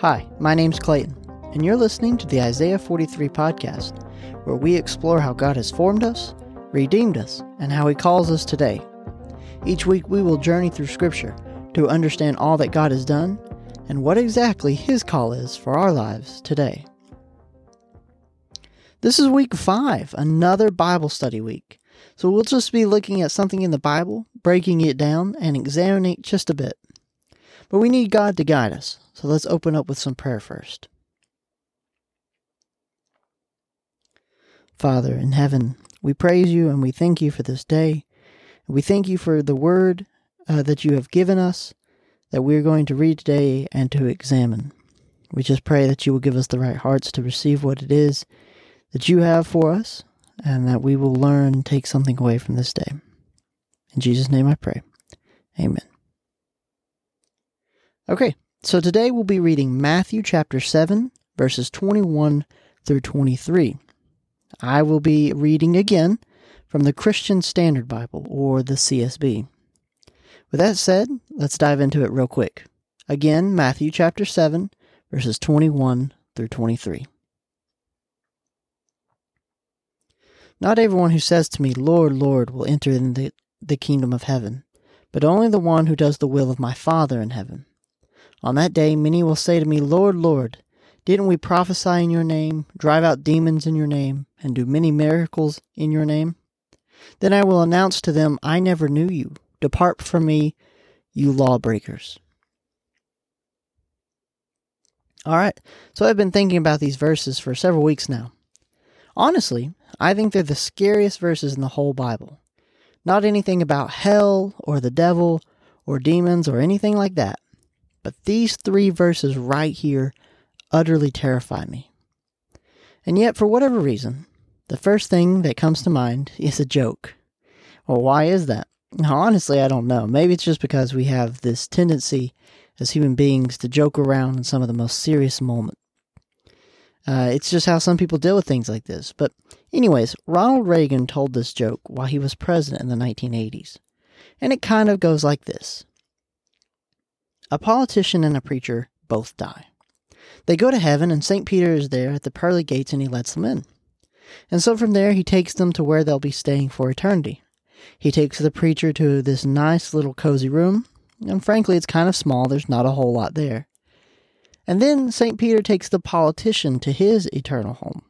Hi, my name's Clayton, and you're listening to the Isaiah 43 podcast, where we explore how God has formed us, redeemed us, and how He calls us today. Each week we will journey through Scripture to understand all that God has done and what exactly His call is for our lives today. This is week five, another Bible study week. So we'll just be looking at something in the Bible, breaking it down, and examining it just a bit. But we need God to guide us, so let's open up with some prayer first. Father in heaven, we praise you and we thank you for this day. We thank you for the word uh, that you have given us that we're going to read today and to examine. We just pray that you will give us the right hearts to receive what it is that you have for us and that we will learn and take something away from this day. In Jesus' name I pray. Amen. Okay, so today we'll be reading Matthew chapter 7, verses 21 through 23. I will be reading again from the Christian Standard Bible, or the CSB. With that said, let's dive into it real quick. Again, Matthew chapter 7, verses 21 through 23. Not everyone who says to me, Lord, Lord, will enter in the, the kingdom of heaven, but only the one who does the will of my Father in heaven. On that day, many will say to me, Lord, Lord, didn't we prophesy in your name, drive out demons in your name, and do many miracles in your name? Then I will announce to them, I never knew you. Depart from me, you lawbreakers. All right, so I've been thinking about these verses for several weeks now. Honestly, I think they're the scariest verses in the whole Bible. Not anything about hell or the devil or demons or anything like that. But these three verses right here utterly terrify me. And yet, for whatever reason, the first thing that comes to mind is a joke. Well, why is that? Honestly, I don't know. Maybe it's just because we have this tendency as human beings to joke around in some of the most serious moments. Uh, it's just how some people deal with things like this. But, anyways, Ronald Reagan told this joke while he was president in the 1980s. And it kind of goes like this a politician and a preacher both die. They go to heaven, and St. Peter is there at the pearly gates and he lets them in. And so from there, he takes them to where they'll be staying for eternity. He takes the preacher to this nice little cozy room, and frankly, it's kind of small, there's not a whole lot there. And then St. Peter takes the politician to his eternal home.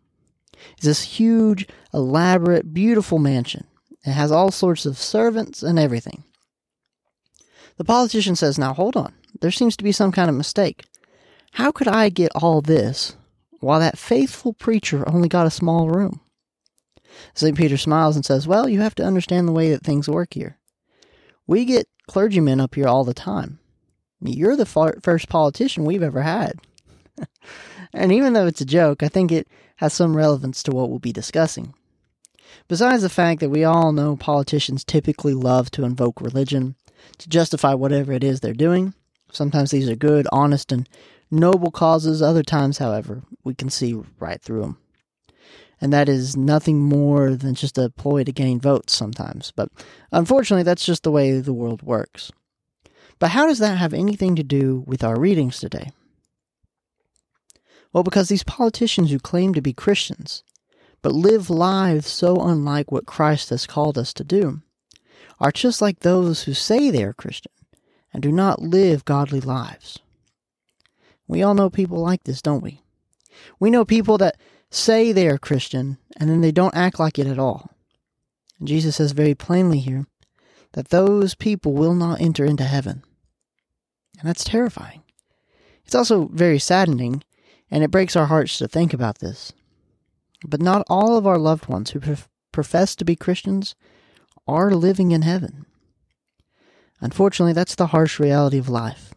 It's this huge, elaborate, beautiful mansion. It has all sorts of servants and everything. The politician says, Now hold on. There seems to be some kind of mistake. How could I get all this while that faithful preacher only got a small room? St. Peter smiles and says, Well, you have to understand the way that things work here. We get clergymen up here all the time. You're the far- first politician we've ever had. and even though it's a joke, I think it has some relevance to what we'll be discussing. Besides the fact that we all know politicians typically love to invoke religion to justify whatever it is they're doing, sometimes these are good, honest, and noble causes. Other times, however, we can see right through them. And that is nothing more than just a ploy to gain votes sometimes. But unfortunately, that's just the way the world works. But how does that have anything to do with our readings today? Well, because these politicians who claim to be Christians, but live lives so unlike what Christ has called us to do, are just like those who say they are Christian and do not live godly lives. We all know people like this, don't we? We know people that say they are Christian and then they don't act like it at all. And Jesus says very plainly here that those people will not enter into heaven. And that's terrifying. It's also very saddening, and it breaks our hearts to think about this. But not all of our loved ones who profess to be Christians are living in heaven. Unfortunately, that's the harsh reality of life,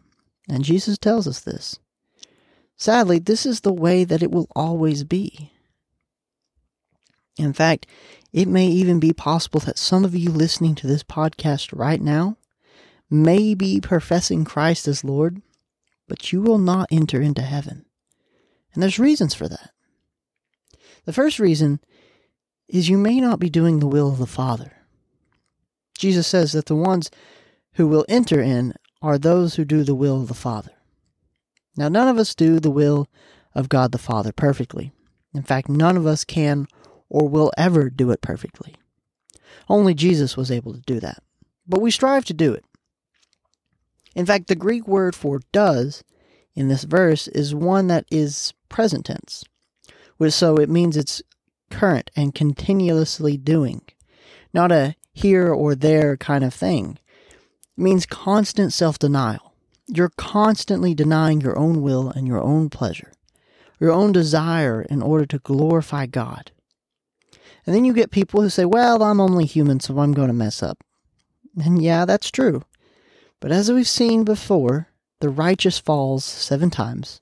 and Jesus tells us this. Sadly, this is the way that it will always be. In fact, it may even be possible that some of you listening to this podcast right now may be professing Christ as Lord, but you will not enter into heaven. And there's reasons for that. The first reason is you may not be doing the will of the Father. Jesus says that the ones who will enter in are those who do the will of the Father. Now, none of us do the will of God the Father perfectly. In fact, none of us can or will ever do it perfectly. Only Jesus was able to do that. But we strive to do it. In fact, the Greek word for does in this verse is one that is present tense. Which so it means it's current and continuously doing, not a here or there kind of thing. Means constant self denial. You're constantly denying your own will and your own pleasure, your own desire in order to glorify God. And then you get people who say, well, I'm only human, so I'm going to mess up. And yeah, that's true. But as we've seen before, the righteous falls seven times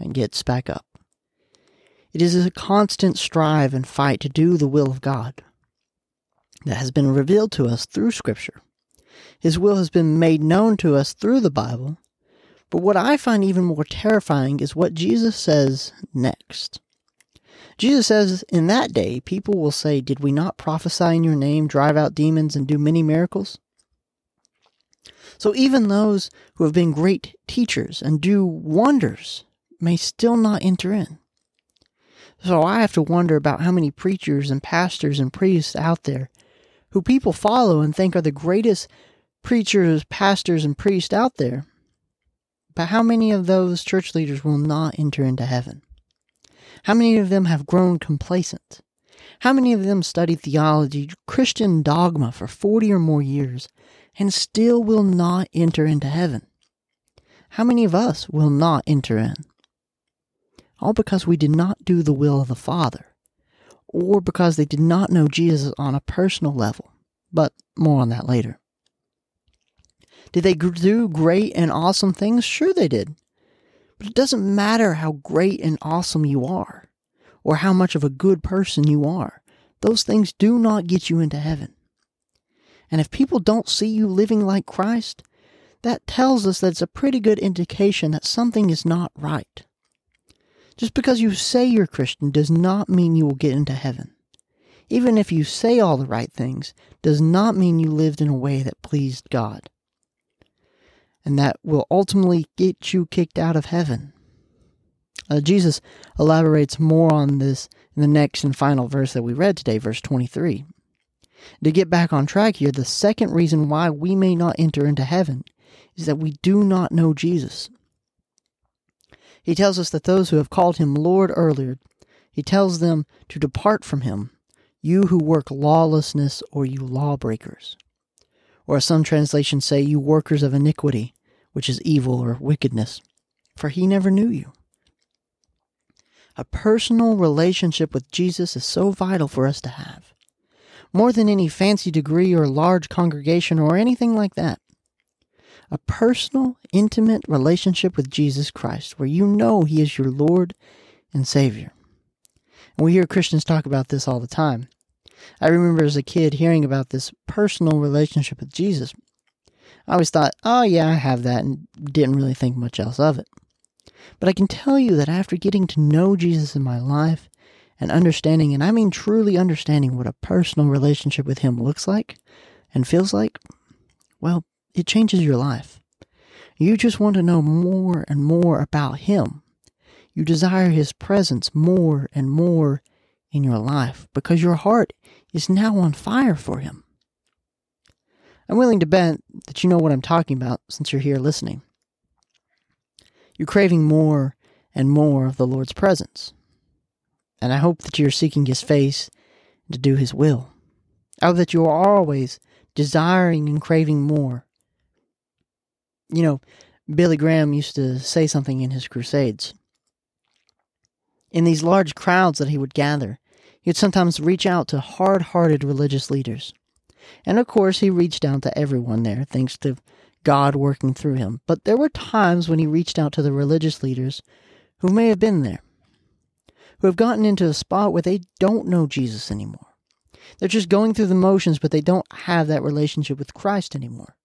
and gets back up. It is a constant strive and fight to do the will of God that has been revealed to us through Scripture. His will has been made known to us through the Bible. But what I find even more terrifying is what Jesus says next. Jesus says, In that day, people will say, Did we not prophesy in your name, drive out demons, and do many miracles? So even those who have been great teachers and do wonders may still not enter in. So I have to wonder about how many preachers and pastors and priests out there who people follow and think are the greatest preachers, pastors, and priests out there. But how many of those church leaders will not enter into heaven? How many of them have grown complacent? How many of them studied theology, Christian dogma for 40 or more years, and still will not enter into heaven? How many of us will not enter in? All because we did not do the will of the Father or because they did not know Jesus on a personal level. But more on that later. Did they do great and awesome things? Sure, they did. But it doesn't matter how great and awesome you are, or how much of a good person you are. Those things do not get you into heaven. And if people don't see you living like Christ, that tells us that it's a pretty good indication that something is not right. Just because you say you're Christian does not mean you will get into heaven. Even if you say all the right things, does not mean you lived in a way that pleased God. And that will ultimately get you kicked out of heaven. Uh, Jesus elaborates more on this in the next and final verse that we read today, verse 23. To get back on track here, the second reason why we may not enter into heaven is that we do not know Jesus. He tells us that those who have called him Lord earlier, he tells them to depart from him, you who work lawlessness or you lawbreakers. Or as some translations say, you workers of iniquity, which is evil or wickedness, for he never knew you. A personal relationship with Jesus is so vital for us to have. More than any fancy degree or large congregation or anything like that a personal, intimate relationship with Jesus Christ where you know He is your Lord and Savior. And we hear Christians talk about this all the time. I remember as a kid hearing about this personal relationship with Jesus. I always thought, oh, yeah, I have that, and didn't really think much else of it. But I can tell you that after getting to know Jesus in my life and understanding, and I mean truly understanding what a personal relationship with Him looks like and feels like, well, it changes your life. You just want to know more and more about Him. You desire His presence more and more in your life because your heart is now on fire for Him. I'm willing to bet that you know what I'm talking about since you're here listening. You're craving more and more of the Lord's presence. And I hope that you're seeking His face to do His will. I hope that you are always desiring and craving more you know, Billy Graham used to say something in his crusades. In these large crowds that he would gather, he would sometimes reach out to hard hearted religious leaders. And of course, he reached out to everyone there, thanks to God working through him. But there were times when he reached out to the religious leaders who may have been there, who have gotten into a spot where they don't know Jesus anymore. They're just going through the motions, but they don't have that relationship with Christ anymore.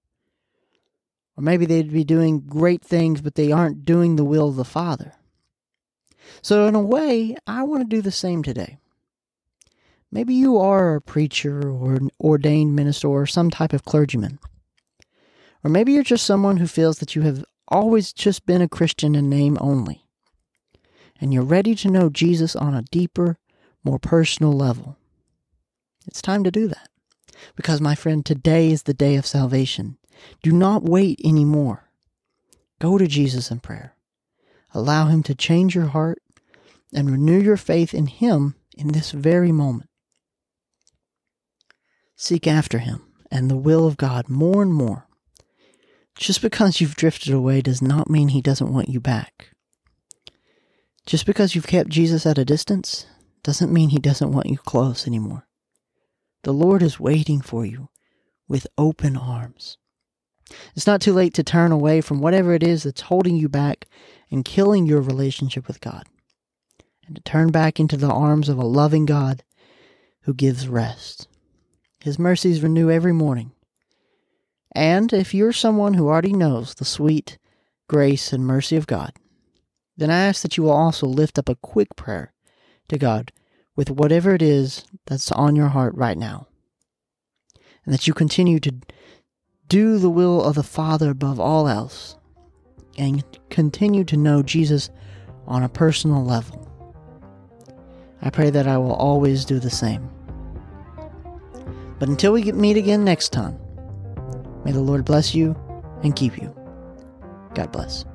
Or maybe they'd be doing great things, but they aren't doing the will of the Father. So, in a way, I want to do the same today. Maybe you are a preacher or an ordained minister or some type of clergyman. Or maybe you're just someone who feels that you have always just been a Christian in name only, and you're ready to know Jesus on a deeper, more personal level, it's time to do that. Because, my friend, today is the day of salvation. Do not wait anymore. Go to Jesus in prayer. Allow Him to change your heart and renew your faith in Him in this very moment. Seek after Him and the will of God more and more. Just because you've drifted away does not mean He doesn't want you back. Just because you've kept Jesus at a distance doesn't mean He doesn't want you close anymore. The Lord is waiting for you with open arms. It's not too late to turn away from whatever it is that's holding you back and killing your relationship with God, and to turn back into the arms of a loving God who gives rest. His mercies renew every morning. And if you're someone who already knows the sweet grace and mercy of God, then I ask that you will also lift up a quick prayer to God with whatever it is that's on your heart right now. And that you continue to do the will of the Father above all else and continue to know Jesus on a personal level. I pray that I will always do the same. But until we meet again next time, may the Lord bless you and keep you. God bless.